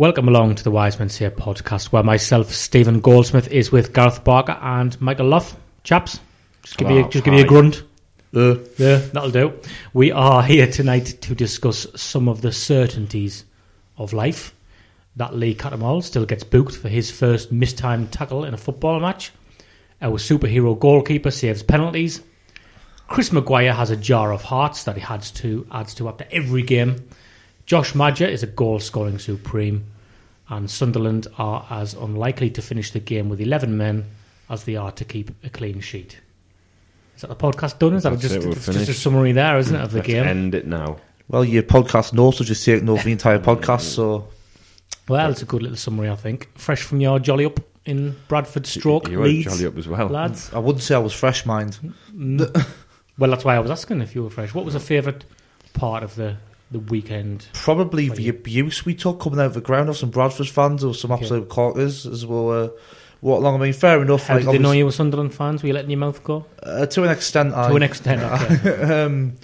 Welcome along to the Wise Men Say podcast, where myself, Stephen Goldsmith, is with Gareth Barker and Michael Luff. Chaps, just give me, a, just give me a grunt. Uh, Yeah, that'll do. We are here tonight to discuss some of the certainties of life. That Lee Cattermole still gets booked for his first mistimed tackle in a football match. Our superhero goalkeeper saves penalties. Chris Maguire has a jar of hearts that he adds to adds to after every game. Josh Maja is a goal scoring supreme, and Sunderland are as unlikely to finish the game with 11 men as they are to keep a clean sheet. Is that the podcast done? Is that That's just, it, we're it's just a summary there, isn't it, of the Let's game? end it now. Well, your podcast notes will just taken over the entire podcast, so Well, it's a good little summary, I think. Fresh from your jolly up in Bradford stroke, You were Leeds, jolly up as well. lads. I wouldn't say I was fresh mind. Mm. Well, that's why I was asking if you were fresh. What was a favourite part of the, the weekend? Probably the you- abuse we took coming out of the ground off some Bradford fans or some absolute corkers as well. Uh, what along? I mean, fair enough. How like, did they know you were Sunderland fans? Were you letting your mouth go? uh, to an extent, I, To an extent, okay. um,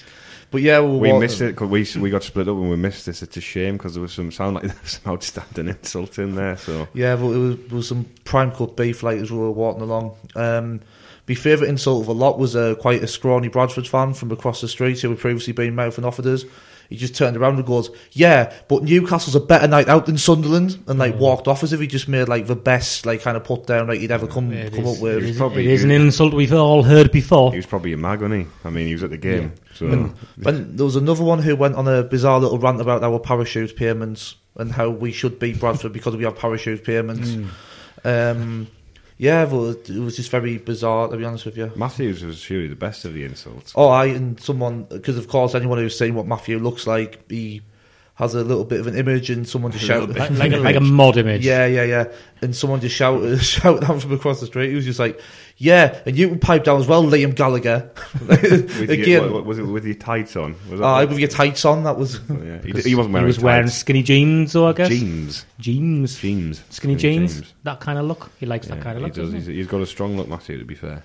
but yeah, well, We what- missed it because we we got split up and we missed this. It's a shame because there was some sound like there was some outstanding insult in there. So Yeah, but it was, it was some prime cut beef like as we were walking along. Um, my favourite insult of a lot was uh, quite a scrawny Bradford fan from across the street who had previously been mouthing off at us. He just turned around and goes, "Yeah, but Newcastle's a better night out than Sunderland," and like walked off as if he just made like the best like kind of put down like he'd ever come It come is- up with. it is- probably- it is an insult we've all heard before. he was probably a mag, wasn't he? I mean, he was at the game. So When there was another one who went on a bizarre little rant about our parachute payments and how we should beat Bradford because we have parachute payments. Um, yeah, but it was just very bizarre to be honest with you. Matthews was surely the best of the insults. Oh, I and someone because of course anyone who's seen what Matthew looks like, he has a little bit of an image, and someone just A little shouted, bit. Like, like, a, like a mod image. yeah, yeah, yeah, and someone just shouted, shouted down from across the street. He was just like, "Yeah," and you can pipe down as well, Liam Gallagher. With your- Again, what- what was it with your tights on? Was that uh, with your tights on, that was. yeah. he, he wasn't He wearing. was wearing tights. skinny jeans, though, I guess. jeans. Jeans. Jeans. Skinny jeans. That kind of look. He likes that kind of look. does. doesn't He's, he? he's got a strong look, Matthew. To be fair.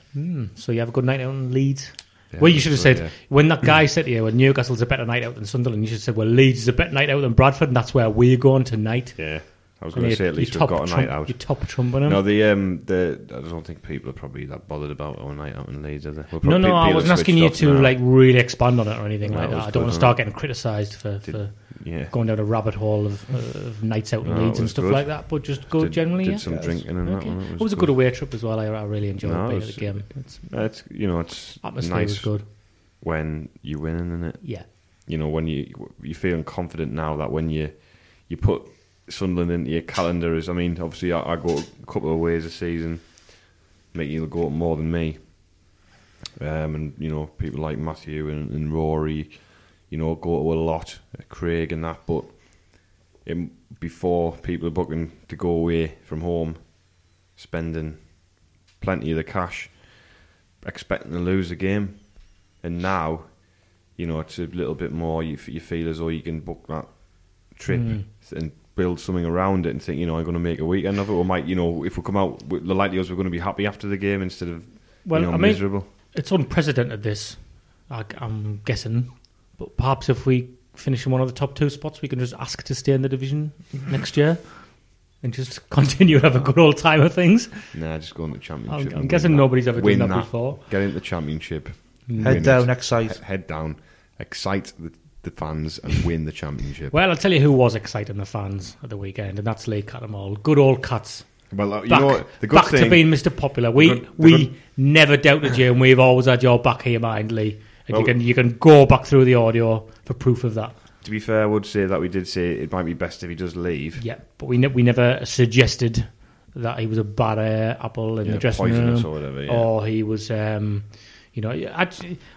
So you have a good night out in Leeds. Well, you should have said yeah. when that guy said to you, "Well, Newcastle's a better night out than Sunderland." You should have said, "Well, Leeds is a better night out than Bradford, and that's where we're going tonight." Yeah, I was going to say at least we've got a trump- night out. You top trumping him. No, the um, the I don't think people are probably that bothered about our night out in Leeds, are they? We're no, probably- no, I wasn't asking you to now. like really expand on it or anything No, like it that. was I don't want to start it? getting criticised for, Did- for yeah. going down a rabbit hole of, of nights out in No, Leeds and stuff good. like that. But just go Did- generally. did yeah? some drinking and that one, it It was was a good good. away trip as well. I, I really enjoyed No, it being was- at the game. It's, Uh, It's you know it's nice good. when you're winning, isn't it? Yeah. You know when you you're feeling confident now that when you you put Sunderland into your calendar is I mean obviously I, I go a couple of ways a season, make you go up more than me, um, and you know people like Matthew and, and Rory, you know go to a lot, Craig and that, but in, before people are booking to go away from home, spending plenty of the cash, expecting to lose the game, and now, you know, it's a little bit more. You, you feel as though you can book that trip Mm. and build something around it, and think, you know, I'm going to make a weekend of it, or might, you know, if we come out, with the likelihood is we're going to be happy after the game instead of Well, you know, I mean, miserable. it's unprecedented. This, I, I'm guessing, but perhaps if we finish in one of the top two spots, we can just ask to stay in the division next year and just continue to have a good old time of things. Nah, just go into the championship. I'm, I'm guessing that. nobody's ever Win done that, that. before. Get into the championship. Head down, it. excite. He- Head down. Excite the, the fans and win the championship. Well, I'll tell you who was exciting the fans at the weekend, and that's Lee Cattermole. Good old Cats. Well, uh, you Back, know what? The good back thing. to being Mr. Popular. We good- the we good- never doubted you, and we've always had your back here, mind, Lee. And Well- you can you can go back through the audio for proof of that. to be fair, I would say that we did say it might be best if he does leave. Yeah, but we ne- we never suggested that he was a bad uh, apple in Yeah, the dressing room, or whatever, yeah. or he was, um, you know, I,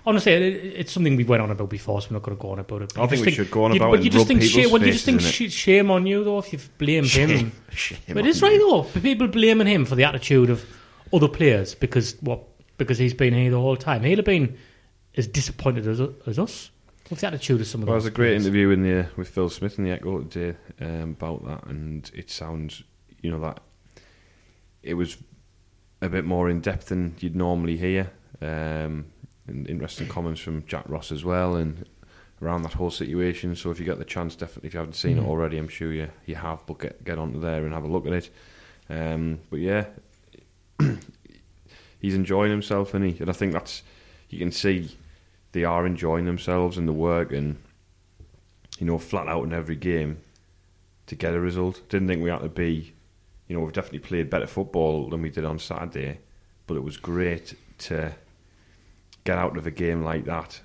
honestly, it, it's something we've went on about before, so we're not going to go on about it. But I you think we should go on you, about but it you just think shame, well, you just think faces in it. sh- shame on you though if you've blamed him. Shame But on it's you. right though. People blaming him for the attitude of other players because what? Because he's been here the whole time. He'll have been as disappointed as, as us. with the attitude of some of Well, those there's a great players? interview in the with Phil Smith in the Echo today um, about that, and it sounds, you know, that it was a bit more in depth than you'd normally hear. Um, and interesting comments from Jack Ross as well, and around that whole situation. So if you get the chance, definitely, if you haven't seen Mhm. it already, I'm sure you you have. But get get onto there and have a look at it. Um, but yeah, he's enjoying himself, and he, and I think that's you can see they are enjoying themselves and the work and you know flat out in every game to get a result. Didn't think we had to be, you know, we've definitely played better football than we did on Saturday, but it was great to get out of a game like that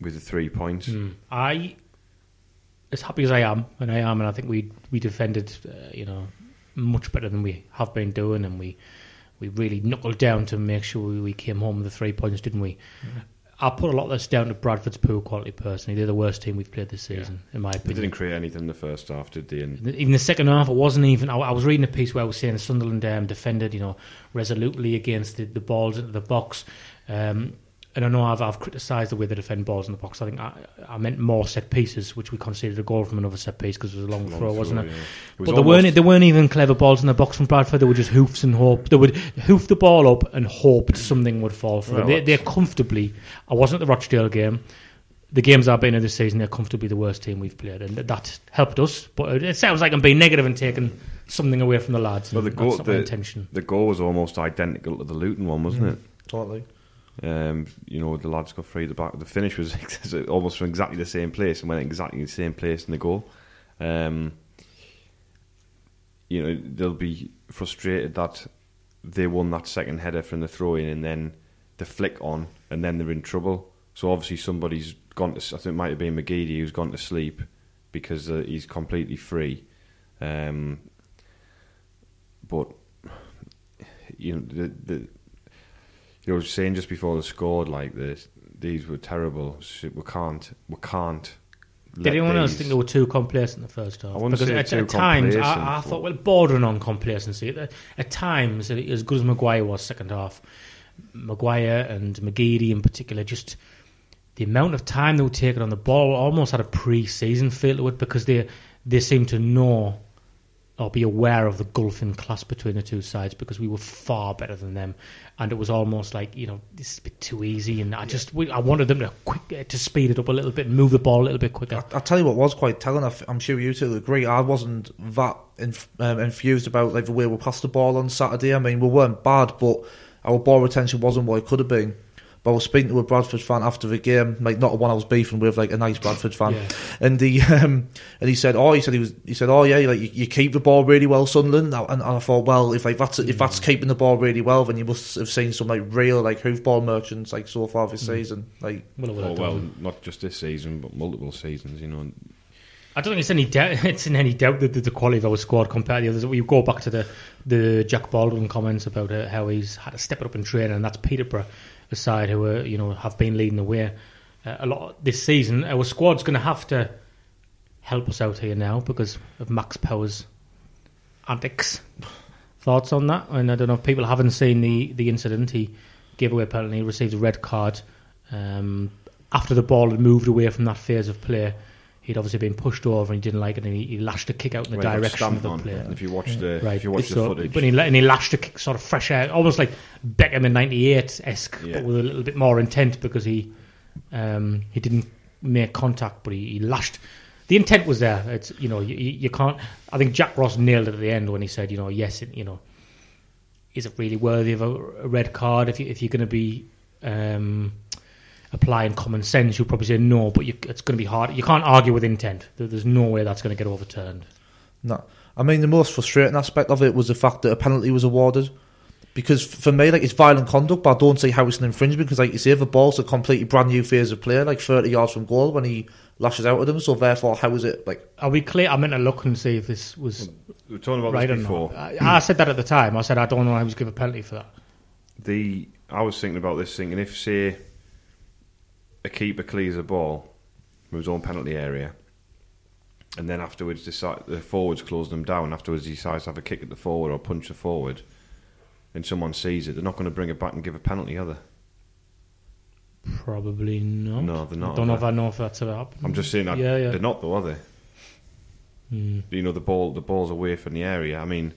with the three points. Mm. I, as happy as I am, and I am, and I think we we defended, uh, you know, much better than we have been doing, and we we really knuckled down to make sure we, we came home with the three points, didn't we? I'll put a lot of this down to Bradford's poor quality. Personally, they're the worst team we've played this season, in my opinion. They didn't create anything in the first half, did they? And Even the second half, it wasn't even. I, I was reading a piece where I was saying Sunderland um, defended, you know, resolutely against the, the balls into the box. Um, and I know I've, I've criticised the way they defend balls in the box. I think I, I meant more set pieces, which we conceded a goal from another set piece because it was a long, Long throw, wasn't throw, it? yeah. It was but there weren't almost- there weren't even clever balls in the box from Bradford. They were just hoofs and hope. They would hoof the ball up and hoped something would fall for them. Well, They, they're comfortably. I wasn't at the Rochdale game. The games I've been in this season, they're comfortably the worst team we've played, and that helped us. But it sounds like I'm being negative and taking something away from the lads. well, the goal, that's not my the, intention. the goal was almost identical to the Luton one, wasn't it? Totally. Um, you know, the lads got free at the back. The finish was almost from exactly the same place and went exactly the same place in the goal. Um, you know, they'll be frustrated that they won that second header from the throw in and then the flick on and then they're in trouble. So obviously somebody's gone to, I think it might have been McGeady who's gone to sleep because uh, he's completely free. Um, but, you know, the, the, you were saying just before they scored like this, these were terrible. We can't, we can't. Did anyone else think they were too complacent in the first half? Because say at, at times, I, I thought, well, bordering on complacency. At, at times, as good as Maguire was second half, Maguire and McGeady in particular, just the amount of time they were taking on the ball almost had a pre-season feel to it because they they seemed to know or be aware of the gulf in class between the two sides because we were far better than them, and it was almost like you know this is a bit too easy, and I just we, I wanted them to quick uh, to speed it up a little bit and move the ball a little bit quicker. I, I'll tell you what was quite telling. I am sure you two agree. I wasn't that inf- um, infused about like the way we passed the ball on Saturday. I mean, we weren't bad, but our ball retention wasn't what it could have been. But I was speaking to a Bradford fan after the game, like not the one I was beefing with, like a nice Bradford fan, Yeah. and he um, and he said, oh, he said he was, he said, oh yeah, like you, you keep the ball really well, Sunderland. And, and I thought, well, if like that's if that's keeping the ball really well, then you must have seen some like real like hoofball merchants like so far this season. Like Well, it Oh, well, not just this season, but multiple seasons. You know, I don't think it's any doubt. It's in any doubt that the, the quality of our squad compared to the others. We go back to the the Jack Baldwin comments about uh, how he's had to step it up in training, and that's Peterborough, a side who are, you know have been leading the way uh, a lot this season. Our squad's going to have to help us out here now because of Max Powers' antics. Thoughts on that? And I don't know if people haven't seen the, the incident. He gave away a penalty, received a red card um, after the ball had moved away from that phase of play he'd obviously been pushed over and he didn't like it, and he, he lashed a kick out in the Well, direction of the on. player. If you watch the Right, if you watch the footage, But he, and he lashed a kick, sort of fresh air, almost like Beckham in '98 esque, Yeah. but with a little bit more intent because he um, he didn't make contact, but he, he lashed. The intent was there. It's you know you, you you can't. I think Jack Ross nailed it at the end when he said you know yes it, you know is it really worthy of a, a red card if you if you're going to be um, applying common sense you'll probably say no but you, it's going to be hard you can't argue with intent There- there's no way that's going to get overturned No. I mean, the most frustrating aspect of it was the fact that a penalty was awarded. Because for me, like, it's violent conduct, but I don't see how it's an infringement. Because, like you say, the ball's a completely brand new phase of play, like 30 yards from goal when he lashes out at them. So, therefore, how is it, like, are we clear I meant to look and see if this was we were talking about right this before. I, I said that at the time I said I don't know how he was given a penalty for that the I was thinking about this thing, and if say a keeper clears a ball from his own penalty area and then afterwards decide the forwards close them down afterwards he decides to have a kick at the forward or punch the forward and someone sees it. They're not going to bring it back and give a penalty are they? Probably not. No, they're not, I don't know if I know if that's ever happened. I'm just saying that yeah yeah. they're not though are they? Hmm. you know the ball the ball's away from the area. I mean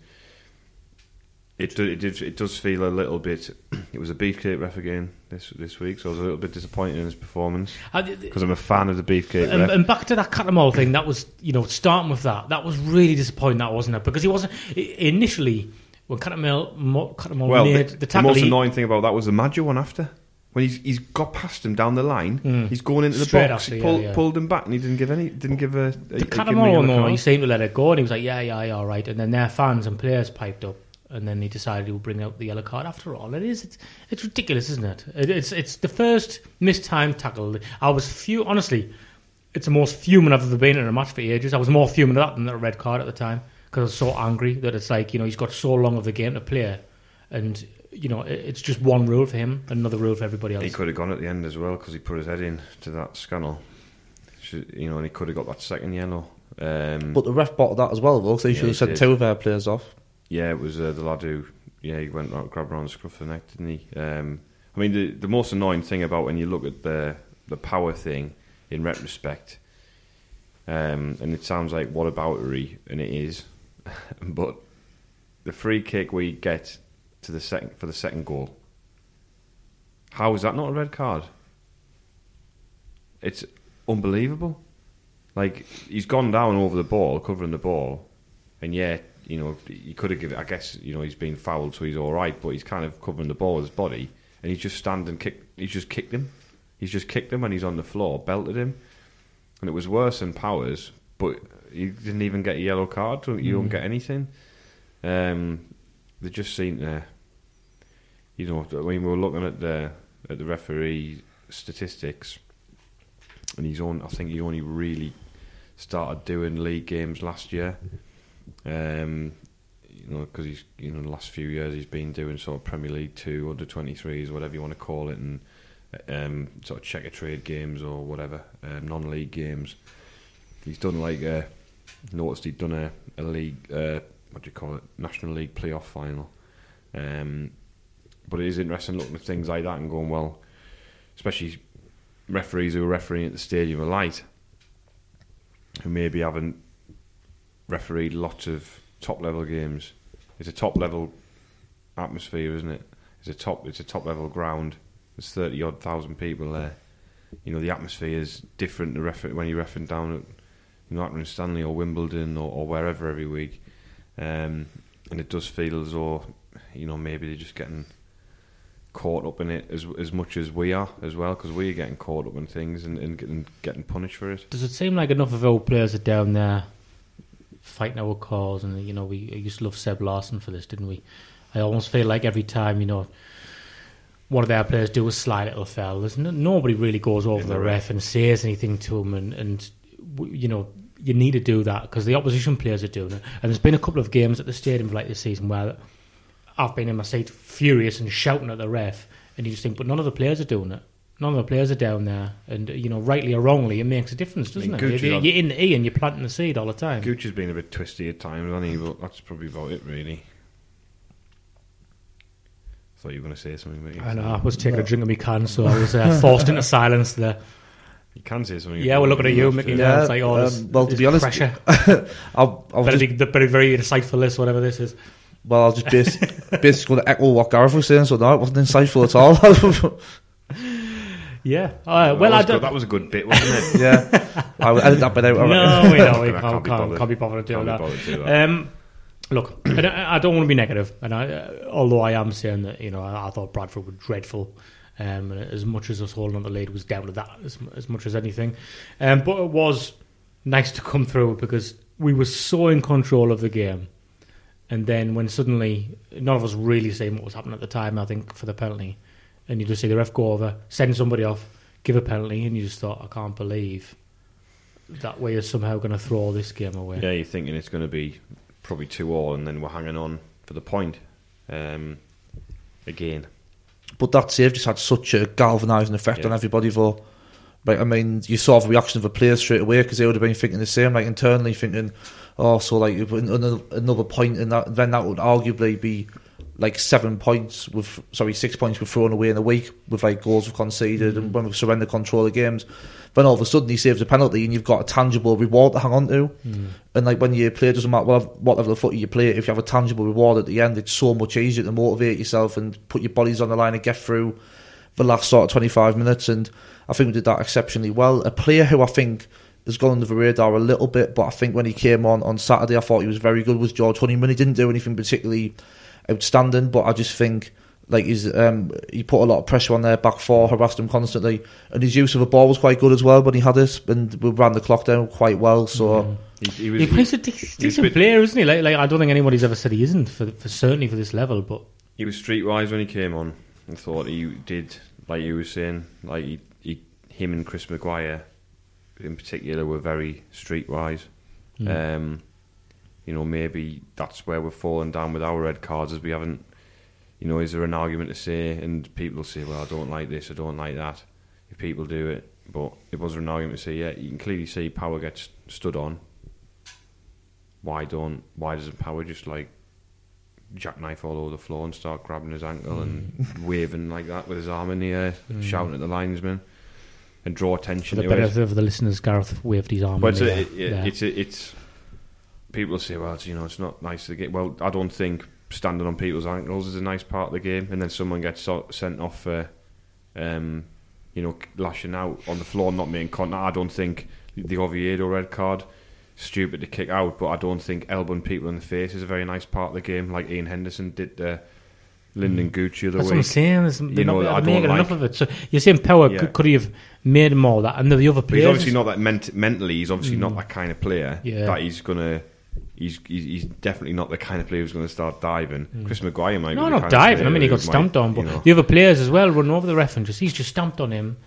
it do, it, did, it does feel a little bit it was a beefcake ref again this this week so I was a little bit disappointed in his performance because I'm a fan of the beefcake And, ref. and back to that Cattermole thing, that was, you know, starting with that, that was really disappointing, that wasn't it? Because he wasn't, initially, when Cattermole, Mo- Cattermole well, made the, the, the most annoying thing about that was the Maggio one after. When he's he's got past him down the line, hmm. he's going into the. Straight box. after, he yeah, pulled, yeah. pulled him back, and he didn't give any. Didn't give a. a the give him a Cattermole yellow one, he seemed to let it go, and he was like, yeah, yeah, yeah, all right. And then their fans and players piped up, and then he decided he would bring out the yellow card. After all, it is, it's, it's ridiculous, isn't it? it? It's it's the first mistimed tackle. I was few, honestly, it's the most fuming I've ever been in a match for ages. I was more fuming at that than a red card at the time because I was so angry that it's like you know he's got so long of the game to play, and you know it- it's just one rule for him, another rule for everybody else. He could have gone at the end as well because he put his head in to that Scannell. You know, and he could have got that second yellow. Um, but the ref bottled that as well, though, so he Yeah, should have sent two of our players off. Yeah, it was uh, the lad who, yeah, he went round, grabbed around the scruff of the neck, didn't he? Um, I mean, the the most annoying thing about when you look at the the power thing in retrospect, um, and it sounds like what whataboutery, and it is, but the free kick we get to the second for the second goal, how is that not a red card? It's unbelievable. Like he's gone down over the ball, covering the ball, and yet you know he could have given. I guess you know he's been fouled, so he's all right. But he's kind of covering the ball with his body, and he's just standing, kick. He's just kicked him. He's just kicked him and he's on the floor, belted him, and it was worse than Powers. But you didn't even get a yellow card. so You don't get anything. Um, they just seem to, you know, when we were looking at the at the referee statistics, and he's on. I think he only really started doing league games last year. Um, you know, because he's you know the last few years he's been doing sort of Premier League two, under twenty threes, whatever you want to call it, and um, sort of Checkatrade games or whatever, um, non-league games. He's done like uh, noticed he'd done a, a league, uh, what do you call it, National League playoff final. Um, but it is interesting looking at things like that and going well, especially referees who are refereeing at the Stadium of Light, who maybe haven't refereed lots of top level games. It's a top level atmosphere, isn't it? It's a top. It's a top level ground. There's thirty odd thousand people there. You know the atmosphere is different to refer- when you're refereeing down at you know Accrington Stanley or Wimbledon or, or wherever every week, um, and it does feel as though you know maybe they're just getting caught up in it as as much as we are as well because we're getting caught up in things and, and getting getting punished for it. Does it seem like enough of our players are down there fighting our cause? And you know, we used to love Seb Larsson for this, didn't we? I almost feel like every time you know one of their players do a sly little foul, there's no, nobody really goes over the the ref ref. and says anything to him, and and you know. You need to do that because the opposition players are doing it, and there's been a couple of games at the stadium like this season where I've been in my seat furious and shouting at the ref, and you just think, but none of the players are doing it. None of the players are down there, and you know, rightly or wrongly, it makes a difference, doesn't mean, it? You're, you're in the E and you're planting the seed all the time. Gooch has been a bit twisty at times, hasn't he? But that's probably about it, really. Thought you were going to say something, mate. I know. I was taking a drink of my can, so I was uh, forced into silence there. You can say something. Yeah, we're looking at you, Mickey. Yeah, Yeah, it's like, oh, um, this, well, to be honest, pressure. I'll, I'll Better just, be very, very insightful. This, whatever this is. well, I'll just bas- basically going to echo what Gareth was saying. So no, it wasn't insightful at all. Yeah. Uh, well, I don't. good. that was a good bit, wasn't it? yeah, I will edit that bit. I No, reckon. we know we I can't, can't be can't, bothered. can't be bothered to do Can't be that. bothered to do that. Um, look, I don't, I don't want to be negative, and I, uh, although I am saying that you know I, I thought Bradford were dreadful, um, and as much as us holding on the lead was down to that as, as much as anything, um, but it was nice to come through because we were so in control of the game, and then when suddenly none of us really seen what was happening at the time, I think for the penalty, and you just see the ref go over, send somebody off, give a penalty, and you just thought I can't believe that we are somehow going to throw this game away. Yeah, you're thinking it's going to be probably two all, and then we're hanging on for the point. Um, again, But that save just had such a galvanising effect Yeah. on everybody, though. Like, I mean, you saw the reaction of the players straight away because they would have been thinking the same, like internally thinking, oh, so like another, another point, and that, then that would arguably be like seven points with, sorry, six points were thrown away in a week with like goals we've conceded and when we've surrendered control of games. Then all of a sudden he saves a penalty and you've got a tangible reward to hang on to. Hmm. And like when you play, it doesn't matter what, what level of footy you play, if you have a tangible reward at the end, it's so much easier to motivate yourself and put your bodies on the line and get through the last sort of 25 minutes. And I think we did that exceptionally well. A player who I think has gone under the radar a little bit, but I think when he came on on Saturday, I thought he was very good. Was George Honeyman? He didn't do anything particularly outstanding, but I just think like he's um, he put a lot of pressure on their back four, harassed him constantly, and his use of the ball was quite good as well when he had it, and we ran the clock down quite well. So he, he was. He plays a de- he was decent bit- player, isn't he? Like, like I don't think anybody's ever said he isn't for, for certainly for this level. But He was streetwise when he came on. I thought he did, like you were saying, like he, he, him and Chris Maguire, in particular, were very streetwise. Um, you know, maybe that's where we're falling down with our red cards, as we haven't. You know, is there an argument to say, and people say, "Well, I don't like this, I don't like that." If people do it, but it was an argument to say, yeah, you can clearly see Power gets stood on. Why don't? Why doesn't Power just like jackknife all over the floor and start grabbing his ankle and mm. waving like that with his arm in the air, mm. shouting at the linesman, and draw for attention the to it. benefit of the listeners, Gareth waved his arm. But it's, a, it, it- it's a, it's people say, well, it's, you know, it's not nice to get. Well, I don't think standing on people's ankles is a nice part of the game, and then someone gets so- sent off for, um, you know, lashing out on the floor, not making contact. I don't think the Oviedo red card stupid to kick out, but I don't think elbowing people in the face is a very nice part of the game, like Ian Henderson did to Lynden Gooch the other That's what I'm saying. They're know, not I don't making enough of it. So you're saying Power Yeah. could, could he have made more of that? And the other But he's players, obviously not that ment- mentally. He's obviously not that kind of player. Yeah. That he's gonna. He's, he's he's definitely not the kind of player who's going to start diving. Chris Maguire might. no, be not diving. I mean, he got stamped might, on, but you know. the other players as well running over the ref and just he's just stamped on him.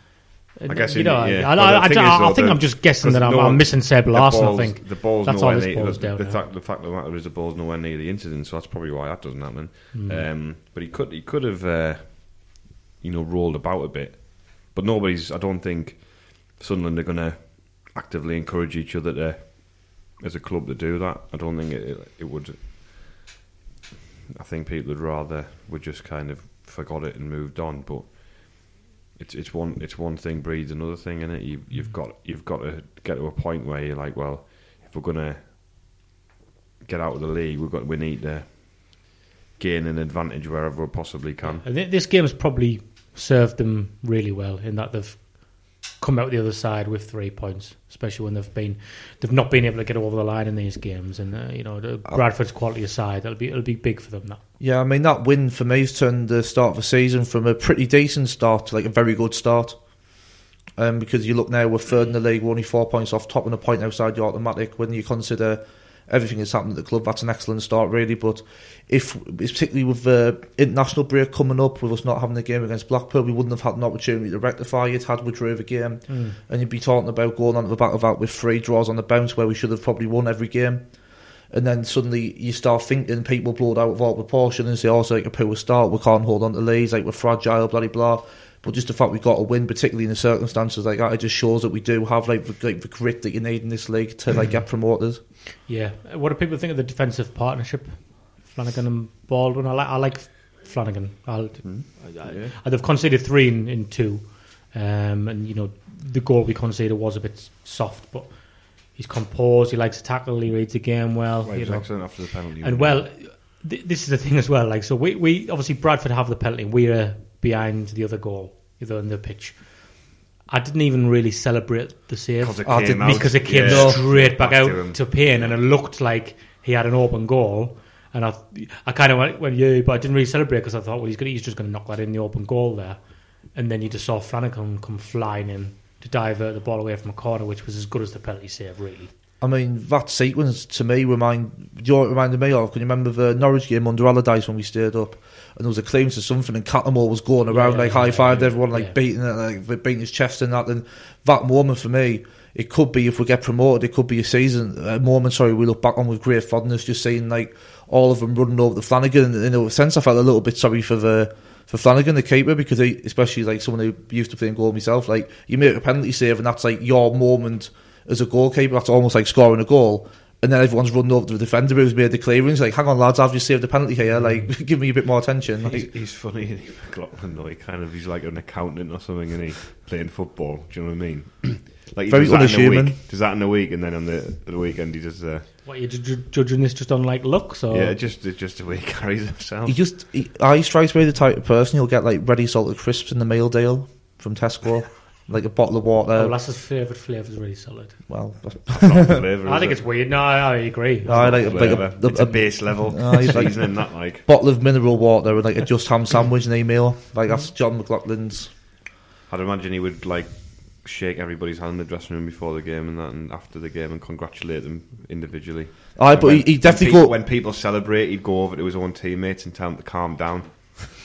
I guess you know, yeah. I, I, I, is, I though, think the- I'm just guessing that I'm, no I'm missing Seb Larsson. I think the ball's that's nowhere all near, the, down the, fact, the fact of the matter is the ball's nowhere near the incident, so that's probably why that doesn't happen. Hmm. Um, but he could he could have uh, you know rolled about a bit, but nobody's. I don't think Sunderland are going to actively encourage each other to as a club to do that. I don't think it, it, would. I think people would rather we just kind of forgot it and moved on, but it's it's one it's one thing breeds another thing in it. You you've got you've got to get to a point where you're like, well, if we're gonna get out of the league, we've got we need to gain an advantage wherever we possibly can. This game has probably served them really well in that they've come out the other side with three points, especially when they've been they've not been able to get over the line in these games. And uh, you know, the Bradford's quality aside, it'll be it'll be big for them. That yeah, I mean that win for me has turned the start of the season from a pretty decent start to like a very good start. Um, because you look now, we're third in the league, we're only four points off top and a point outside the automatic. When you consider everything that's happened at the club, that's an excellent start, really. But if, particularly with the international break coming up, with us not having a game against Blackpool, we wouldn't have had an opportunity to rectify it had we drew the game. Hmm. And you'd be talking about going on to the back of that with three draws on the bounce where we should have probably won every game. And then suddenly you start thinking people blow it out of all proportion and say, oh, it's like a poor start, we can't hold on to leads, like we're fragile, blah, blah, blah. But just the fact we've got a win, particularly in the circumstances like that, it just shows that we do have like the, like, the grit that you need in this league to like get promoted. yeah. What do people think of the defensive partnership, Flanagan and Baldwin? I like I like Flanagan. I'll, I, I, they've conceded three in, in two. Um, and you know the goal we conceded was a bit soft, but he's composed. He likes to tackle. He reads the game well. Well, you know. excellent after the penalty. And well, th- this is the thing as well. Like, so we, we obviously Bradford have the penalty. We're behind the other goal, either in the pitch. I didn't even really celebrate the save Because it I came didn't- out. because it came yeah. straight back, Back out to him. to Payne, and it looked like he had an open goal. And I, I kind of went, went yeah, but I didn't really celebrate because I thought, well, he's gonna, he's just going to knock that in the open goal there. And then you just saw Flanagan come flying in to divert the ball away from a corner, which was as good as the penalty save, really. I mean, that sequence to me remind do you know it reminded me of? Can you remember the Norwich game under Allardyce when we stayed up and there was a clearance to something and Cattermole was going around yeah, like yeah, high fived yeah, everyone like beating it, like beating his chest and that and that moment for me it could be if we get promoted it could be a season a moment sorry we look back on with great fondness just seeing like all of them running over the Flanagan and in a sense I felt a little bit sorry for the for Flanagan the keeper because he, especially like someone who used to play in goal myself like you make a penalty save and that's like your moment as a goalkeeper, that's almost like scoring a goal. And then everyone's running over to the defender who's made the clearance. Like, hang on, lads, I've just saved the penalty here. Like, give me a bit more attention. He's, Like, he's funny, isn't he, McLaughlin, though. He kind of, he's like an accountant or something, isn't he? Playing football, do you know what I mean? like he Very does that in a unassuming. week, does that in a week, and then on the, the weekend he does, uh, What you ju- judging this just on like looks or yeah, just just the way he carries himself. he just, he, I strikes me the type of person who'll get like ready salted crisps in the mail deal from Tesco, like a bottle of water. Oh, that's his favourite flavour is really solid. well, flavour, I think it? it's weird. No, I, I agree. I like, like Flavour. a, it's a a, base level Oh, he's like- seasoning, that like. bottle of mineral water and like a just ham sandwich and email. Like that's mm-hmm. John McLaughlin's. I'd imagine he would like shake everybody's hand in the dressing room before the game and that, and after the game, and congratulate them individually. Aye, but when- he, he when definitely people, go. when people celebrate, he'd go over to his own teammates and tell them to calm down,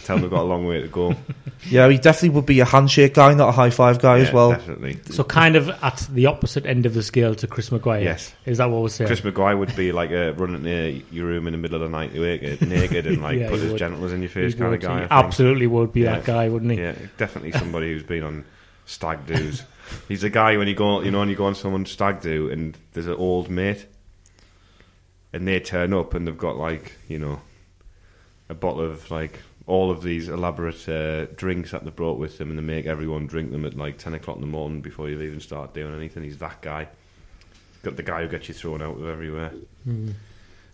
tell them they've got a long way to go. Yeah, he definitely would be a handshake guy, not a high five guy as Yeah, well. definitely. So kind of at the opposite end of the scale to Chris Maguire. Yes. Is that what we're saying? Chris Maguire would be like uh, running to your room in the middle of the night naked, naked and like Yeah, put he his would. genitals in your He face kind of would- guy. he think. absolutely would be Yeah. that guy, wouldn't he? Yeah, definitely somebody who's been on stag do's. He's the guy when you go, you know, when you go on someone's stag do and there's an old mate, and they turn up and they've got like you know a bottle of like all of these elaborate uh, drinks that they brought with them, and they make everyone drink them at like ten o'clock in the morning before you even start doing anything. He's that guy. Got the guy who gets you thrown out of everywhere.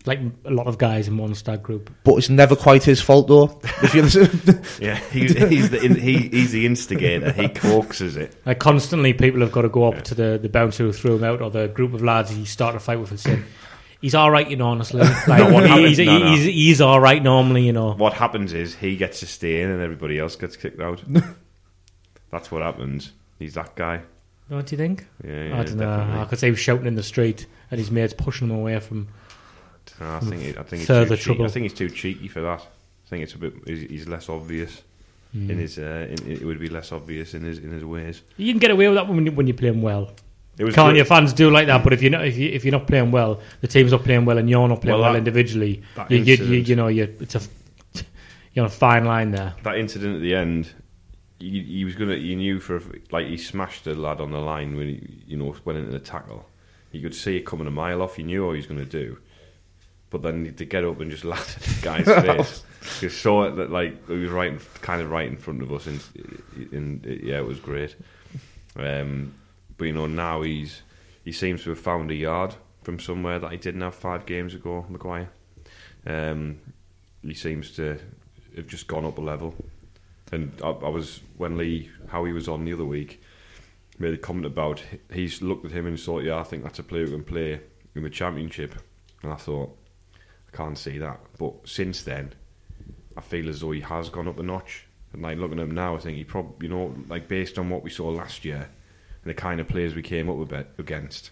Like a lot of guys in one stag group. But it's never quite his fault though. If you listen, Yeah, he, he's the in, he, he's the instigator. He coaxes it. Like constantly, people have got to go up to the, the bouncer who threw him out, or the group of lads he started a fight with, and say, "He's all right, you know. Honestly, like what happens- he's, no, no. he's, he's all right normally, you know." What happens is he gets to stay in and everybody else gets kicked out. That's what happens. He's that guy. What do you think? Yeah, yeah I don't know. definitely. I could say he was shouting in the street, and his mates pushing him away from. No, I think he, I think he's Further too cheeky. trouble. I think he's too cheeky for that. I think it's a bit. He's, he's less obvious Hmm. in his. Uh, in, it would be less obvious in his in his ways. You can get away with that when you, when you're playing well. It was Can't your fans do like that? But if you're not, if, you, if you're not playing well, the team's not playing well, and you're not playing Well, well, that- individually, that you, you, you, incident- you know, you it's a you're on a fine line there. that incident at the end. He, he was gonna. You knew for like he smashed the lad on the line when he you know went into the tackle. You could see it coming a mile off. You knew what he was going to do, but then to get up and just laugh at the guy's face. You saw it that like he was right, in, kind of right in front of us, and, and yeah, it was great. Um, but you know now he's he seems to have found a yard from somewhere that he didn't have five games ago. Maguire. Um, he seems to have just gone up a level. And I, I was when Lee Howey was on the other week made a comment about he's looked at him and thought, yeah, I think that's a player who can play in the championship. And I thought, I can't see that. But since then, I feel as though he has gone up a notch. And like looking at him now, I think he probably, you know, like based on what we saw last year and the kind of players we came up with against,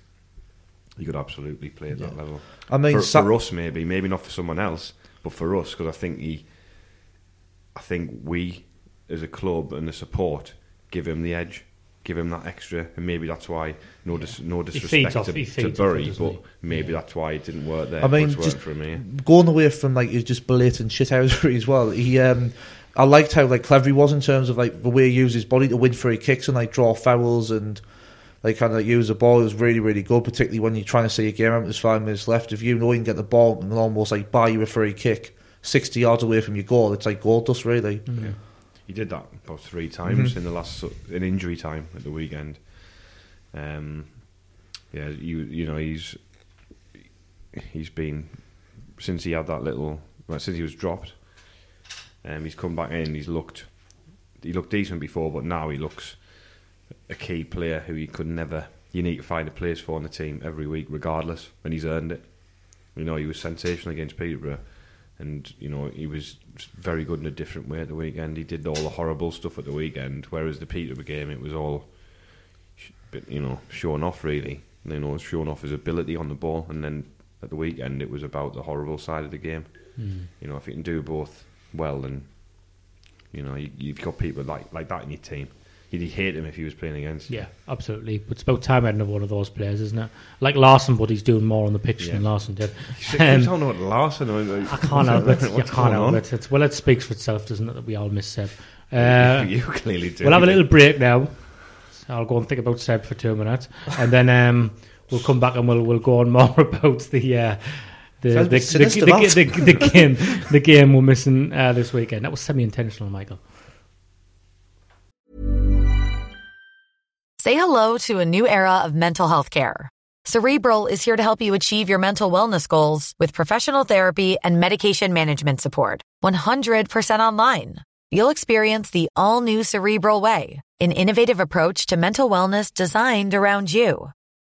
he could absolutely play at that level. I mean, for, Sa- for us, maybe, maybe not for someone else, but for us, because I think he, I think we, as a club and the support, give him the edge, give him that extra, and maybe that's why no dis, no disrespect off- to, to feeds off Bury, but he? maybe Yeah. that's why it didn't work there. I mean, just- for me. going away from like his just blatant shithousery as well. He, um, I liked how like clever he was in terms of like the way he used his body to win free kicks and like draw fouls and like kind of like, use the ball. It was really really good, particularly when you're trying to see a game out. There's five minutes left. If you know you can get the ball and almost like buy you a free kick sixty yards away from your goal, it's like goal dust really. You he did that about three times in the last so- in injury time at the weekend. Um, yeah, you you know he's he's been since he had that little well, since he was dropped. Um, he's come back in. He's looked he looked decent before, but now he looks a key player who you could never. You need to find a place for on the team every week, regardless, and he's earned it. You know, he was sensational against Peterborough, and you know he was very good in a different way at the weekend. He did all the horrible stuff at the weekend, whereas the Peterborough game it was all, you know, showing off really. You know, showing off his ability on the ball, and then at the weekend it was about the horrible side of the game. You know, if you can do both well, then you know you, you've got people like like that in your team. You'd hate him if he was playing against. you. Yeah, absolutely. But it's about time I had another one of those players, isn't it? Like Larsson, but he's doing more on the pitch than Larsson did. Um, talking about Larsson. I, mean, I can't help it. You can't help it. It's, well, it speaks for itself, doesn't it, that we all miss Seb. Uh, you clearly do. we'll have a little break now. So I'll go and think about Seb for two minutes, and then um, we'll come back and we'll we'll go on more about the. Uh, the, the, the, the, the, the game the game we're missing uh, this weekend. That was semi-intentional, Michael. Say hello to a new era of mental health care. Cerebral is here to help you achieve your mental wellness goals with professional therapy and medication management support. 100% online. You'll experience the all new Cerebral Way, an innovative approach to mental wellness designed around you.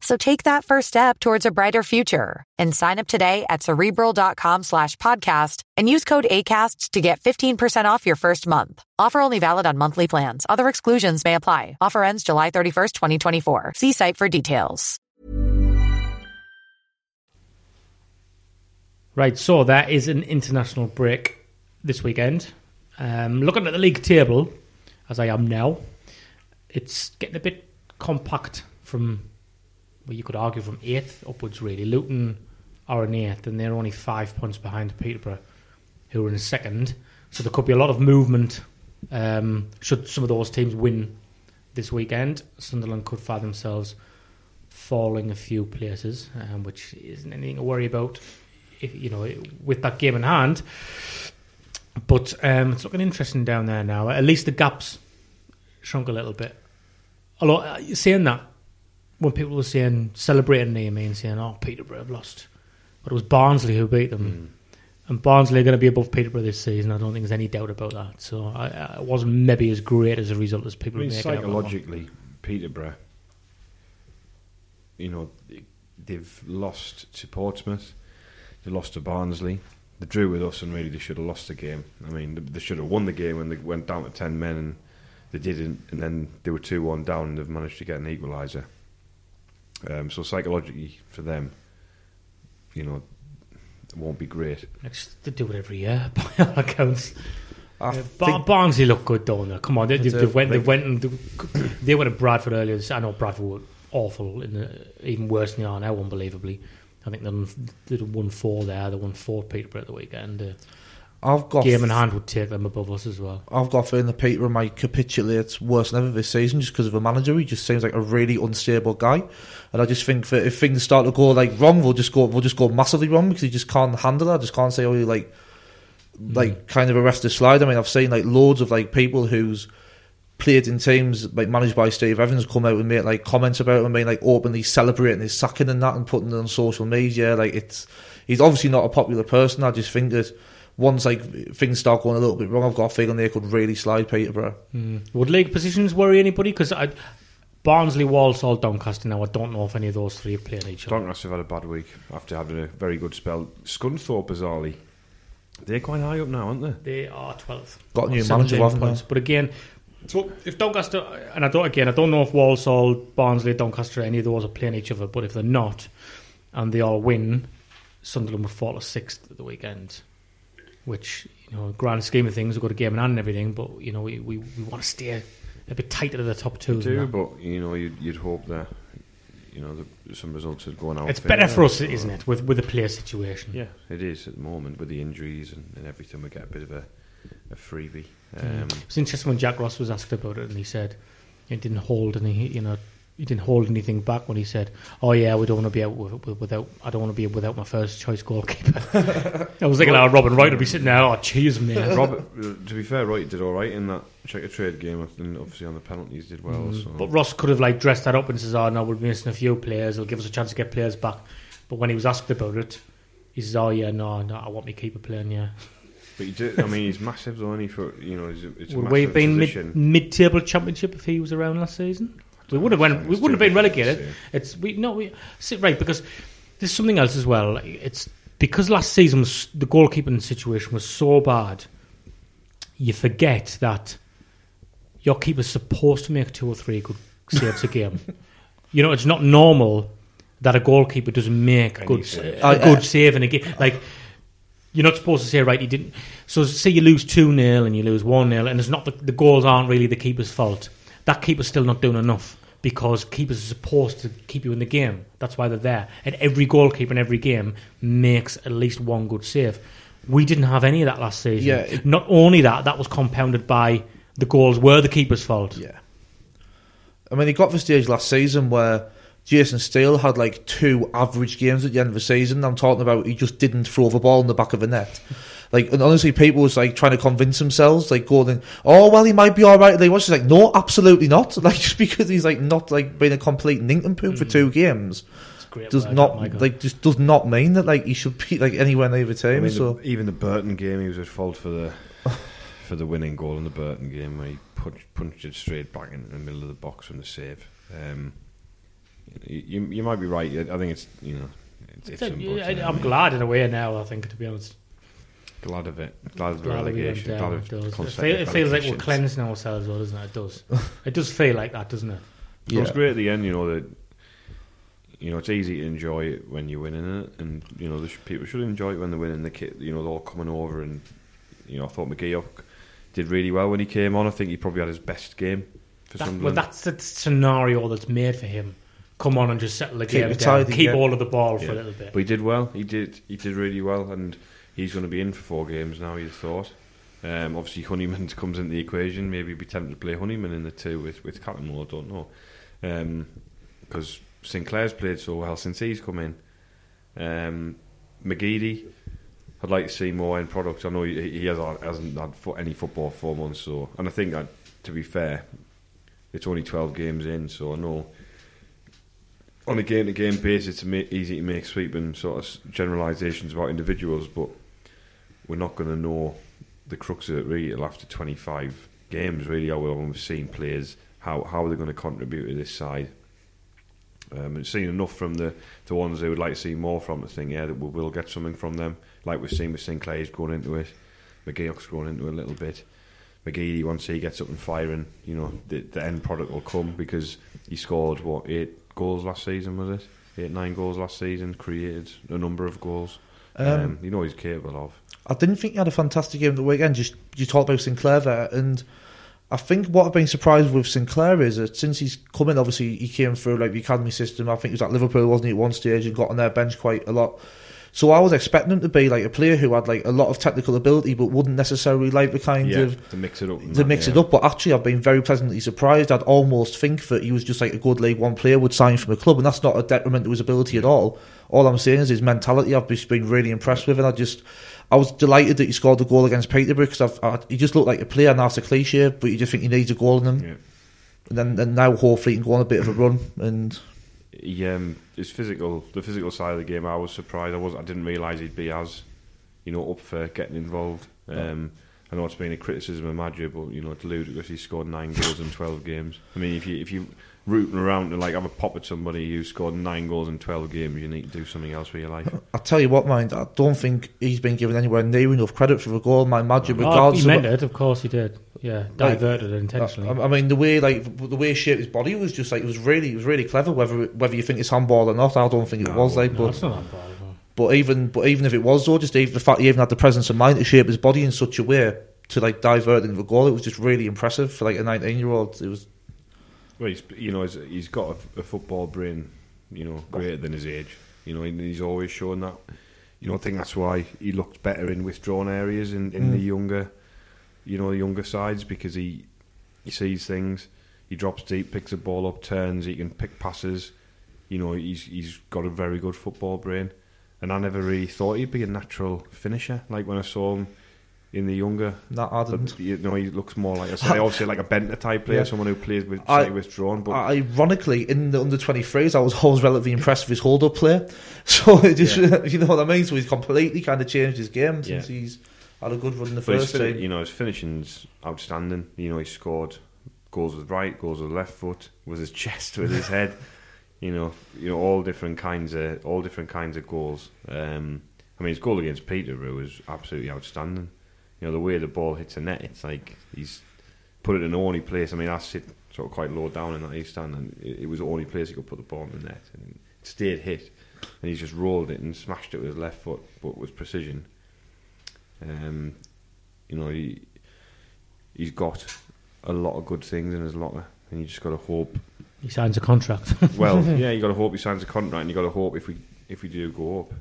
So take that first step towards a brighter future and sign up today at cerebral.com slash podcast and use code ACAST to get 15% off your first month. Offer only valid on monthly plans. Other exclusions may apply. Offer ends July 31st, 2024. See site for details. Right, so that is an international break this weekend. Um, looking at the league table, as I am now, it's getting a bit compact from, well, you could argue from eighth upwards, really. Luton are in eighth, and they're only five points behind Peterborough, who are in second. So there could be a lot of movement um, should some of those teams win this weekend. Sunderland could find themselves falling a few places, um, which isn't anything to worry about if, you know, with that game in hand. But um, it's looking interesting down there now. At least the gaps shrunk a little bit. Although saying that, when people were saying celebrating near me and saying, "Oh, Peterborough have lost," but it was Barnsley who beat them, hmm. and Barnsley are going to be above Peterborough this season. I don't think there's any doubt about that. So I, I it wasn't maybe as great as a result as I people mean, make psychologically, Peterborough, you know, they've lost to Portsmouth, they lost to Barnsley, they drew with us, and really they should have lost the game. I mean, they- they should have won the game when they went down to 10 men, and they didn't, and then they were 2 1 down, and they've managed to get an equaliser. Um, so, psychologically, for them, you know, it won't be great. Next, they do it every year by all accounts. I Uh, Bar- Barnsley look good, don't they? Come on, they, they, a they went, they big- went, and they, they went to Bradford earlier. I know Bradford were awful, in the, even worse than they are now, unbelievably. I think they won, they won four there. They won four at Peterborough at the weekend. Uh, I've got game in hand would take them above us as well. I've got a feeling that Peter might capitulate worse than ever this season just because of the manager. He just seems like a really unstable guy, and I just think that if things start to go like wrong, we'll just go we'll just go massively wrong because he just can't handle it. I just can't say oh he like mm. like kind of arrest the slide. I mean, I've seen like loads of like people who's played in teams like managed by Steve Evans come out and make like comments about him and being like openly celebrating his sacking and that and putting it on social media. Like it's he's obviously not a popular person. I just think that once like things start going a little bit wrong, I've got a feeling they could really slide Peterborough. Hmm. Would league positions worry anybody? Because I. Barnsley, Walsall, Doncaster. Now I don't know if any of those three are playing each other. Doncaster have had a bad week after having a very good spell. Scunthorpe, bizarrely, they're quite high up now, aren't they? They are 12th. Got a new Or manager, 17 haven't points. they? But again, so if Doncaster, and I don't, again, I don't know if Walsall, Barnsley, Doncaster, any of those are playing each other, but if they're not, and they all win, Sunderland would fall to sixth at the weekend. Which, you know, grand scheme of things, we've got a game in hand and everything, but, you know, we, we, we want to stay a bit tighter to the top two. They do, but you know, you'd, you'd hope that you know the, some results are going out. It's favour, better for us, so- isn't it, with with the player situation? Yeah, it is at the moment with the injuries and, and everything. We get a bit of a, a freebie. Mm. Um, It was interesting when Jack Ross was asked about it, and he said it didn't hold any, you know, he didn't hold anything back when he said, "Oh yeah, we don't want to be out with, with, without. I don't want to be without my first choice goalkeeper." I was thinking, "Oh, Robbin Ruiter would be sitting there. Oh, cheers, mate." Robert, uh, to be fair, Ruiter did all right in that Checkatrade game, and obviously on the penalties did well. So. Mm. But Ross could have like dressed that up and says, "Oh no, we're missing a few players. It'll give us a chance to get players back." But when he was asked about it, he says, "Oh yeah, no, no, I want me keeper playing. Yeah, But he did. I mean, he's massive, though, only for you know, it's a, it's a would we have been mid mid table championship if he was around last season? We would have went. We wouldn't have been relegated. It's we no we see, right because there's something else as well. It's because last season was, the goalkeeping situation was so bad. You forget that your keeper's supposed to make two or three good saves a game. You know, it's not normal that a goalkeeper doesn't make a good save. a good save in a game. Like you're not supposed to say right. He didn't. So say you lose two 0 and you lose one 0 and it's not the, the goals aren't really the keeper's fault. That keeper's still not doing enough because keepers are supposed to keep you in the game. That's why they're there. And every goalkeeper in every game makes at least one good save. We didn't have any of that last season. Yeah, it- not only that, that was compounded by the goals were the keeper's fault. Yeah. I mean, he got to the stage last season where Jason Steele had like two average games at the end of the season. I'm talking about he just didn't throw the ball in the back of the net. Like, and honestly, people was like trying to convince themselves, like going, "Oh, well, he might be all right." They was just like, "No, absolutely not." Like, just because he's like not like being a complete nincompoop for two games It's a great does not Michael. like just does not mean that like he should be like anywhere near the I team. mean, so the, even the Burton game, he was at fault for the for the winning goal in the Burton game, where he punched, punched it straight back into the middle of the box from the save. Um, you, you you might be right. I think it's you know. It's, it's It's a- some yeah, buts, I- I'm glad in a way now. I think to be honest, glad of it. Glad of the glad that we went relegation. Glad It, of. It, feel, it feels like we're cleansing ourselves, though, doesn't it? It does. it does feel like that, doesn't it? It was great at the end, you know, that you know, it's easy to enjoy it when you're winning it, and you know, the sh- people should enjoy it when they're winning. The kit, you know, they're all coming over, and you know, I thought McGeouch did really well when he came on. I think he probably had his best game for That, well, that's the scenario that's made for him. Come on and just settle the Keep game it down. Keep yeah. all of the ball for a little bit. But he did well. He did. He did really well, and he's going to be in for four games now. You'd thought. Um, obviously, Honeyman comes into the equation. Maybe he'd be tempted to play Honeyman in the two with with Cattermole. I don't know, because Sinclair's played so well since he's come in. Um, McGeady, I'd like to see more end products. I know he, he has, hasn't had fo- any football for four months, so and I think that to be fair, it's only twelve games in, so I know on a game to game basis, it's ma- easy to make sweeping sort of generalisations about individuals, but we're not going to know the crux of it really till after 25 games, really, how we've seen players, how, how are they going to contribute to this side. Um, and seen enough from the, the ones they would like to see more from to think, yeah, that we will get something from them. Like we've seen with Sinclair's going into it, McGeouch's going into it a little bit. McGeady, once he gets up and firing, you know, the, the end product will come because he scored, what, eight goals last season, was it? Eight, nine goals last season, created a number of goals. Um, Um, you know he's capable of. I didn't think he had a fantastic game the weekend. Just you talked about Sinclair there, and I think what I've been surprised with Sinclair is that since he's come in, obviously he came through like the academy system. I think he was at Liverpool, wasn't he, at one stage, and got on their bench quite a lot. So I was expecting him to be like a player who had like a lot of technical ability, but wouldn't necessarily like the kind Yeah, of to mix it up. to that, mix it up. But actually, I've been very pleasantly surprised. I'd almost think that he was just like a good League One player would sign from a club, and that's not a detriment to his ability at all. All I'm saying is his mentality. I've just been really impressed with, and I just. I was delighted that he scored the goal against Peterborough because I've, I, he just looked like a player, and that's a cliche, but you just think he needs a goal in him. Yeah. And then and now hopefully he can go on a bit of a run. And He, um, his physical, the physical side of the game, I was surprised. I was, I didn't realise he'd be as, you know, up for getting involved. Um, I know it's been a criticism of Maja, but you know, it's ludicrous. He scored nine goals in twelve games. I mean, if you if you rooting around and like have a pop at somebody who scored nine goals in twelve games, you need to do something else with your life. I tell you what, mind, I don't think he's been given anywhere near enough credit for the goal. My Maja, Oh, regardless he of meant it, of course he did. Yeah, diverted it intentionally. I, I mean, the way like the way he shaped his body was just like it was really, it was really clever. Whether whether you think it's handball or not, I don't think it No, was like. no, but it's not that bad. no. but even but even if it was though, just even the fact he even had the presence of mind to shape his body in such a way to like divert into the goal, it was just really impressive for like a nineteen year old. It was Well, he's you know he's, he's got a, a football brain you know, greater than his age. You know, and he's always shown that. You know, I think that's why he looked better in withdrawn areas in, in the Mm. younger, you know, the younger sides because he he sees things. He drops deep, picks the ball up, turns. He can pick passes. You know, he's he's got a very good football brain. And I never really thought he'd be a natural finisher. Like when I saw him in the younger, That I didn't. you know, he looks more like I obviously like a Benter type player, Yeah. someone who plays with I- withdrawn. But Ironically, in the under 23s, I was always relatively impressed with his hold up play. So, it just, you know what I mean? So, he's completely kind of changed his game since Yeah. he's had a good run in the But first fin- you know, his finishing's outstanding. You know, he scored goals with right, goals with left foot, with his chest, with his head. You know, you know, all different kinds of all different kinds of goals. Um, I mean, his goal against Peterborough was absolutely outstanding. You know, the way the ball hits the net, it's like he's put it in the only place. I mean, I sit sort of quite low down in that east stand, and it, it was the only place he could put the ball in the net, and it stayed hit, and he's just rolled it and smashed it with his left foot, but with precision. Um, you know, he he's got a lot of good things in his locker, and you just got to hope. He signs a contract. Well, yeah, you got to hope he signs a contract, and you got to hope if we if we do go up,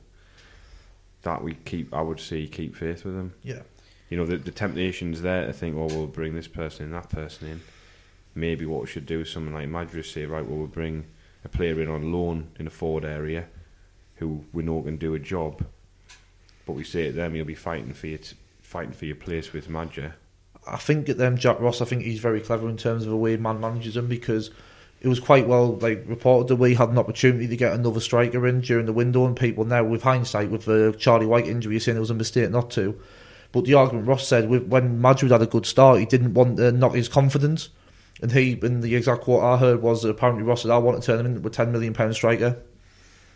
that we keep. I would say keep faith with him. Yeah. You know, the, the temptation's there to think, oh, we'll bring this person in, that person in. Maybe what we should do is something like Madras say, right, well, we'll bring a player in on loan in the forward area who we know can do a job. But we say to them, you'll be fighting for your, t- fighting for your place with Maja. I think at them Jack Ross. I think he's very clever in terms of the way man manages them because it was quite well like reported that we had an opportunity to get another striker in during the window, and people now with hindsight with the Charlie Wyke injury, are saying it was a mistake not to. But the argument Ross said with, when Maja had a good start, he didn't want to knock his confidence, and he and the exact quote I heard was that apparently Ross said, "I want to turn him into a ten million pound striker."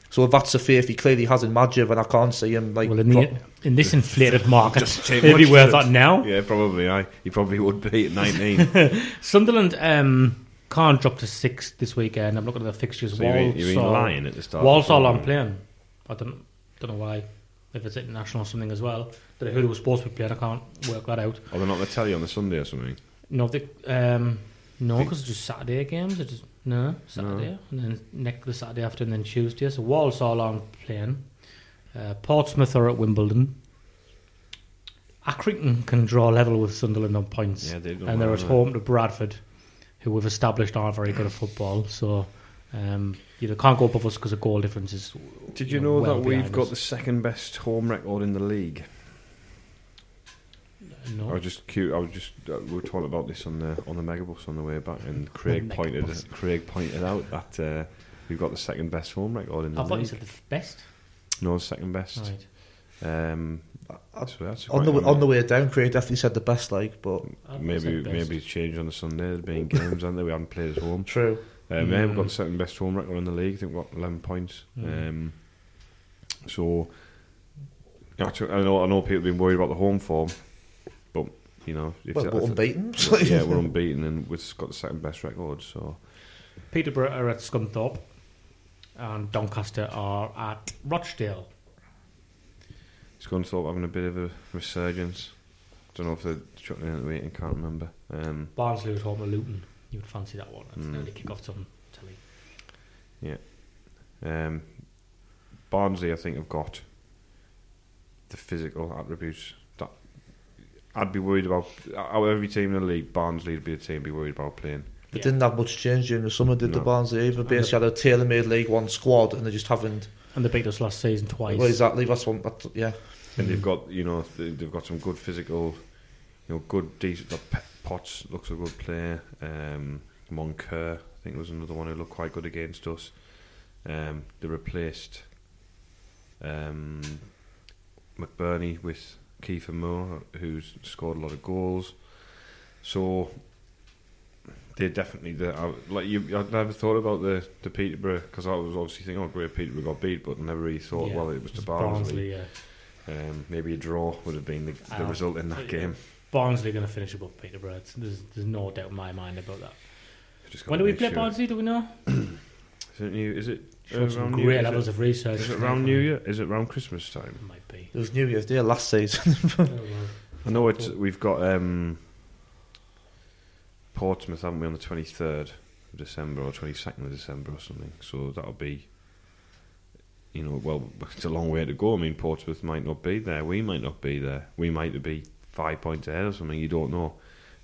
So if that's the faith he clearly has in Maja, and I can't see him like. well, in, the, in this inflated market, Too it'd be worth that now. Yeah, probably. I he probably would be at 19. Sunderland um, can't drop to sixth this weekend. I'm looking at the fixtures. So you mean- you mean lying at the start Walsall aren't playing. I don't don't know why. If it's international or something as well. But I heard it was supposed to be playing. I can't work that out. Or they're not going to tell you on the Sunday or something. No, the, um, no, because it's just Saturday games. It's just, no, Saturday, and then next the Saturday after, and then Tuesday. So Walsall aren't playing. Uh, Portsmouth are at Wimbledon. Accrington can draw level with Sunderland on points, Yeah, and they're well, at home to Bradford, who we've established aren't very good at football. So um, you know, can't go above us because of goal differences. Did you know well that we've got us. the second best home record in the league? I was just cute. I was just uh, we were talking about this on the on the megabus on the way back, and Craig pointed. Craig pointed out that uh, we've got the second best home record in the league. I thought you said the best. No, second best. Right. Um, I- that's on the quite way- on the way down, Craig definitely said the best like, but I thought you maybe maybe it's changed on the Sunday. There's been games, aren't there? We haven't played at home. true. Um, Yeah, we've Mm. got the second best home record in the league. I think we've got 11 points. Mm. Um, so, actually, I know I know people have been worried about the home form, but you know, if Well, we're unbeaten. yeah, we're unbeaten and we've got the second best record. So, Peterborough are at Scunthorpe, and Doncaster are at Rochdale. Scunthorpe having a bit of a resurgence. Don't know if they're chucking in at the waiting, can't remember. Um, Barnsley at home to Luton. You would fancy that one. It's Mm. an early kick off on telly. um, Barnsley, I think, have got the physical attributes that I'd be worried about. Out of every team in the league, Barnsley would be the team I'd be worried about playing. They Yeah. didn't have much change during the summer, did the No. Barnsley either? Basically, had a tailor-made League One squad, and they just haven't. And they beat us last season twice. Well, exactly. That's one. That's, yeah, And they've got, you know, they- they've got some good physical, you know, good decent. like, Potts looks a good player. Um, Moncur, I think, was another one who looked quite good against us. Um, they replaced um, McBurnie with Kieffer Moore, who's scored a lot of goals. So they're definitely the I, like you. I'd never thought about the the Peterborough because I was obviously thinking, oh, great, Peterborough got beat, but never really thought, Yeah, well, it was the it's Barnsley. yeah. Um, maybe a draw would have been the, the Uh, result in that yeah. game. Barnsley going to finish above Peterborough. It's- There's, there's no doubt in my mind about that. When do we play sure. Barnsley? Do we know? Is it new? Is it uh, some around New great Year? levels Is it, of research. is it around New Year? Is it around Christmas time? Might be. it was New Year's Day last season. Oh, well. I know it's we've got um, Portsmouth, haven't we, on the twenty third of December or twenty second of December or something. So that'll be you know, well, it's a long way to go. I mean, Portsmouth might not be there. We might not be there. We might be five points ahead or something. You don't know.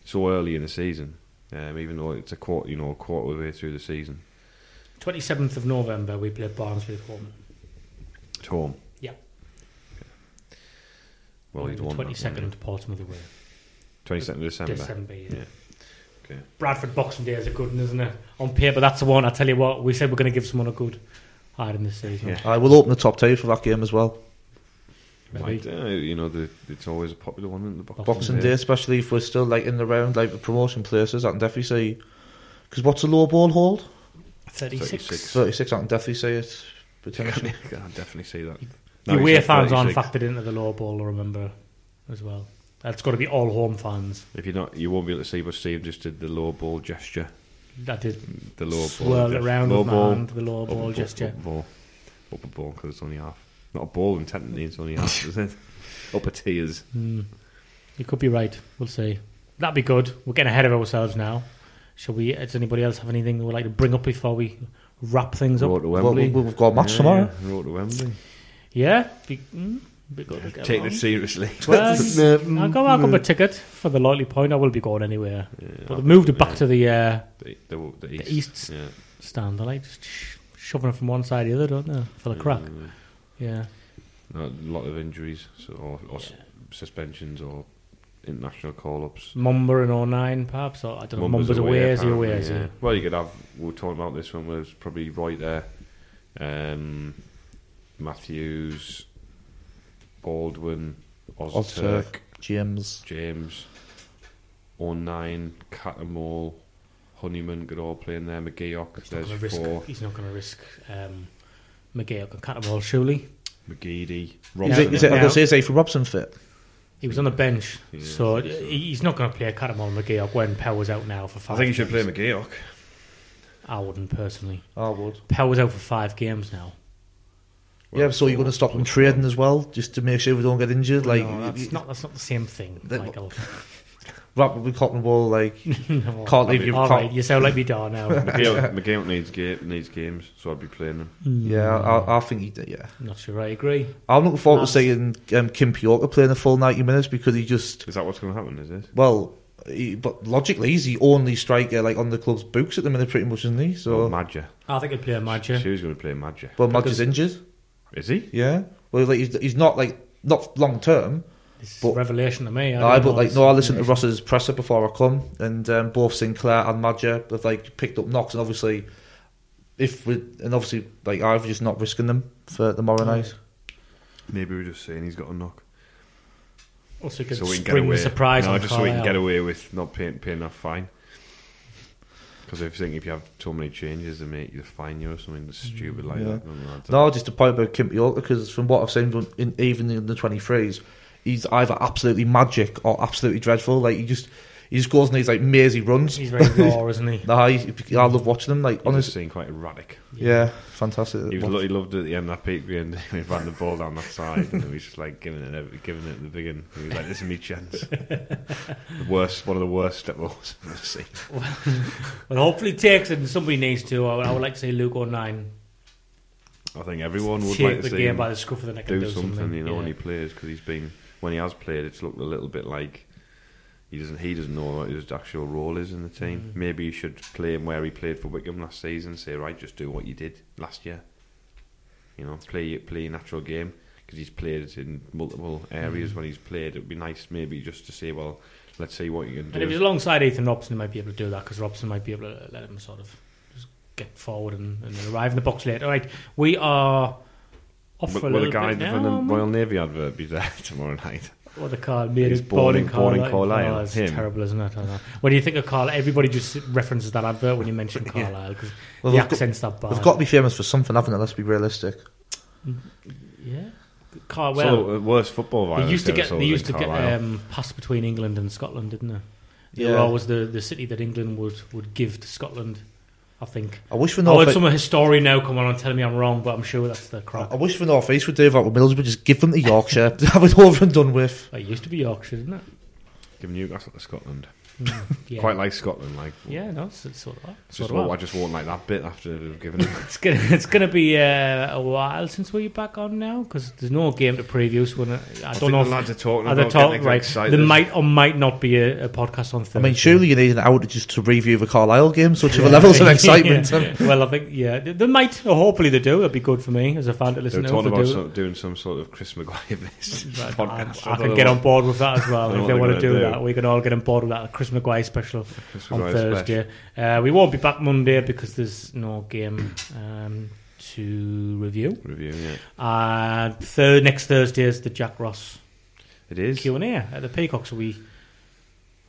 It's so early in the season, um, even though it's a quarter, you know, a quarter of the way through the season. 27th of November, we play Barnsley at home. At home. Yeah. Well, And you'd the want 22nd wouldn't Portsmouth away. 22nd of December. December, yeah. Yeah. Okay. Bradford Boxing Day is a good one, isn't it? On paper, that's the one. I tell you what, we said we're going to give someone a good hide in this season. Yeah. I will open the top two for that game as well. Maybe. Might, uh, you know, the, it's always a popular one in the box. Boxing Day, especially if we're still like in the round, like the promotion places, I can definitely see. Because what's the low ball hold? 36. 36. 36, I can definitely see it. I Potentially. can definitely see that. The No, away fans aren't 36. factored into the low ball, I remember, as well. That's got to be all home fans. If you're not, you won't be able to see, but Steve just did the low ball gesture. That did The low ball. swirl around low with my ball, hand, the low ball ball, gesture. Upper ball, upper ball, because it's only half. Not a ball, and technically it's only half, is it? Upper tiers. Mm. You could be right. We'll see. That'd be good. We're getting ahead of ourselves now. Shall we? Does anybody else have anything they would like to bring up before we wrap things up? Road to Wembley. we- we've got a match Yeah, tomorrow. yeah, Road to Wembley. Yeah, be, mm, be good to get Taking along. it seriously. Well, I'll go. I'll go a ticket for the likely point. I will be going anywhere. but they've moved it back to the uh, the, the, the, the east. east Yeah. stand. I like just sh- shoving it from one side to the other, don't they? For the crack. Uh, Yeah. a lot of injuries so, or, or s- suspensions or international call-ups. Mumba in O'Nien, perhaps. Or I don't know. Mumba's Mumba's away. Is he apparently, away? Is he? yeah. Well, you could have. We were talking about this one. Was probably right there. Um, Matthews, Baldwin, Ozturk, Ozturk, James. James, O'Nien, Cattermole, Honeyman could all play in there. McGeouch, He's not there's going to risk. four. He's not going to risk um, McGeouch and Cattermole. Surely McGeady, Is Robson. it, is it, I'm Now- going to say, is Ethan Robson fit? he was on the bench, Yeah, so so. he's not going to play Cattermole and McGeouch when Power's out now for five I think you should play games. McGeouch. I wouldn't personally. I would. Power's out for five games now. Yeah, so you're going to stop them trading as well, just to make sure we don't get injured. Like, no, that's not. That's not the same thing, That- Michael. wrap up with cotton wool, like, No. can't leave you. All can't- right, you sound like me dar now. McGeouch, McGeouch needs, ga- needs games, so I'd be playing him. Yeah, I, I think he did, yeah. Not sure I agree. I'm looking forward Nice. to seeing um, Kimpioka playing the full 90 minutes because he just, Is that what's going to happen? Is it? well, he, but logically, he's the only striker like on the club's books at the minute, pretty much, isn't he? So, Oh, Maja. I think he'd play a match. She was going to play Maja. well, Maja because- injured. Is he? Yeah. Well, like, he's, he's not like not long term. It's But- revelation to me. I I don't but like no, I listened to revelation. Ross's presser before I come, and um, both Sinclair and Maja have like picked up knocks, and obviously, if we and obviously like I've just not risking them for tomorrow night. Maybe we're just saying he's got a knock. Also, could So we can get spring away. surprise no, on just so we can Carlisle. get away with not paying, paying that fine. Because if you think if you have too many changes, they make you fine you or something stupid like Yeah. that. No, no, don't- No, just a point about Kimpioka because from what I've seen, in, even in the twenty threes, he's either absolutely magic or absolutely dreadful. Like he just he just goes on these like mazy runs. He's very raw, isn't he? Nah, he, I love watching him. Like He just honestly, seemed quite erratic. yeah, fantastic. He was lo- he loved it at the end of that peak and he ran the ball down that side and he was just like giving it every, giving it the beginning. He was like, "This is me chance." the worst, one of the worst step balls I've ever seen. Well, hopefully he takes it and somebody needs to. I would, I would like to see Luke O'Nien I think everyone would take like to the see game him by the scruff of the neck do and do something, you know, yeah. when he plays because he's been when he has played, it's looked a little bit like he doesn't he doesn't know what his actual role is in the team. Mm. Maybe you should play him where he played for Wycombe last season. Say right, just do what you did last year. You know, play play your natural game because he's played in multiple areas Mm. when he's played. It'd be nice maybe just to say, well, let's see what you can do. And if he's alongside Ethan Robson, he might be able to do that because Robson might be able to let him sort of just get forward and, and arrive in the box late. All right, we are off for a Will little the guy bit from the Royal Navy advert be there tomorrow night? What the car made He's it born in- born born in Carlisle. Oh, it's Him. terrible, isn't it? I don't know. When do you think of Carlisle? Everybody just references that advert when you mention Carlisle because Well, the they've got- that bad. They've got to be famous for something, haven't they? Let's be realistic. yeah. Car, so uh, worst football violence. they used to get they used in to get um, passed between England and Scotland, didn't they? They were always the, the city that England would, would give to Scotland. I think. I wish for I'll North. have some historian now come on and tell me I'm wrong, but I'm sure that's the crack. I wish for North East would do that with Middlesbrough. Just give them to Yorkshire, have it over and done with. It used to be Yorkshire, didn't it? Give Newcastle to Scotland. Yeah. Quite like Scotland, like Yeah, no, it's, it's sort of that. Just Sort of won't- I just won't like that bit after they've given it. It's gonna it's gonna be uh, a while since we're back on now because there's no game to preview. So when I, I don't know the if lads are talking are they about talk- right. excited. There might or might not be a, a podcast on Thursday. I mean, surely you need an hour just to review the Carlisle game, so to the levels of excitement. Yeah. well, I think yeah, they, they might or hopefully they do. It'd be good for me as a fan to They listen were to. talking about do. some, doing some sort of Chris Maguire podcast. I, I don't can get on board with that as well if they want to they're do that. We can all get on board with that. Chris Maguire special Chris on Maguire Thursday. Uh, we won't be back Monday because there's no game um, to review. review. Yeah, Uh, third next Thursday is the Jack Ross it is Q and A at the Peacocks. So we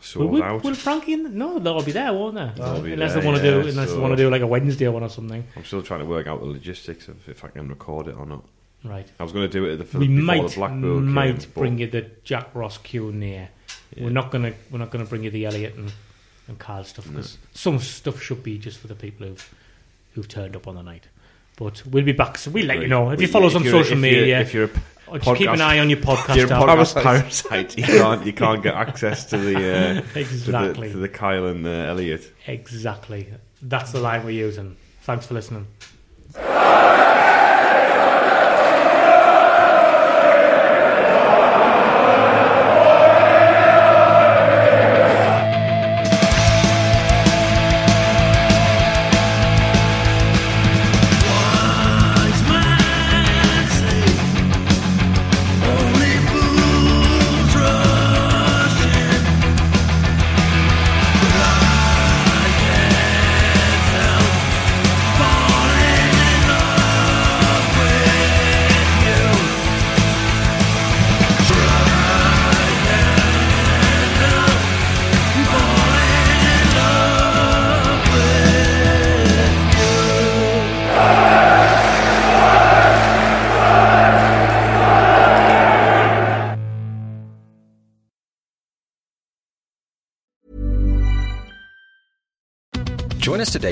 sold will, out. will Frankie? In, no, they'll be there, won't they? They'll unless there, they want to yeah, do, unless so- they want to do like a Wednesday one or something. I'm still trying to work out the logistics of if I can record it or not. Right. I was going to do it at the we before might the Blackpool might game, bring you the Jack Ross Q and A. We're not gonna we're not gonna bring you the Elliot and, and Carl stuff because some stuff should be just for the people who've who've turned up on the night. But we'll be back. So we'll let you know if you follow us on social media. If you're or just keep an eye on your podcast you're a app. podcast parasite, you can't you can't get access to the uh, Exactly. to the, to the Kyle and the Elliot. Exactly. That's the line we're using. Thanks for listening.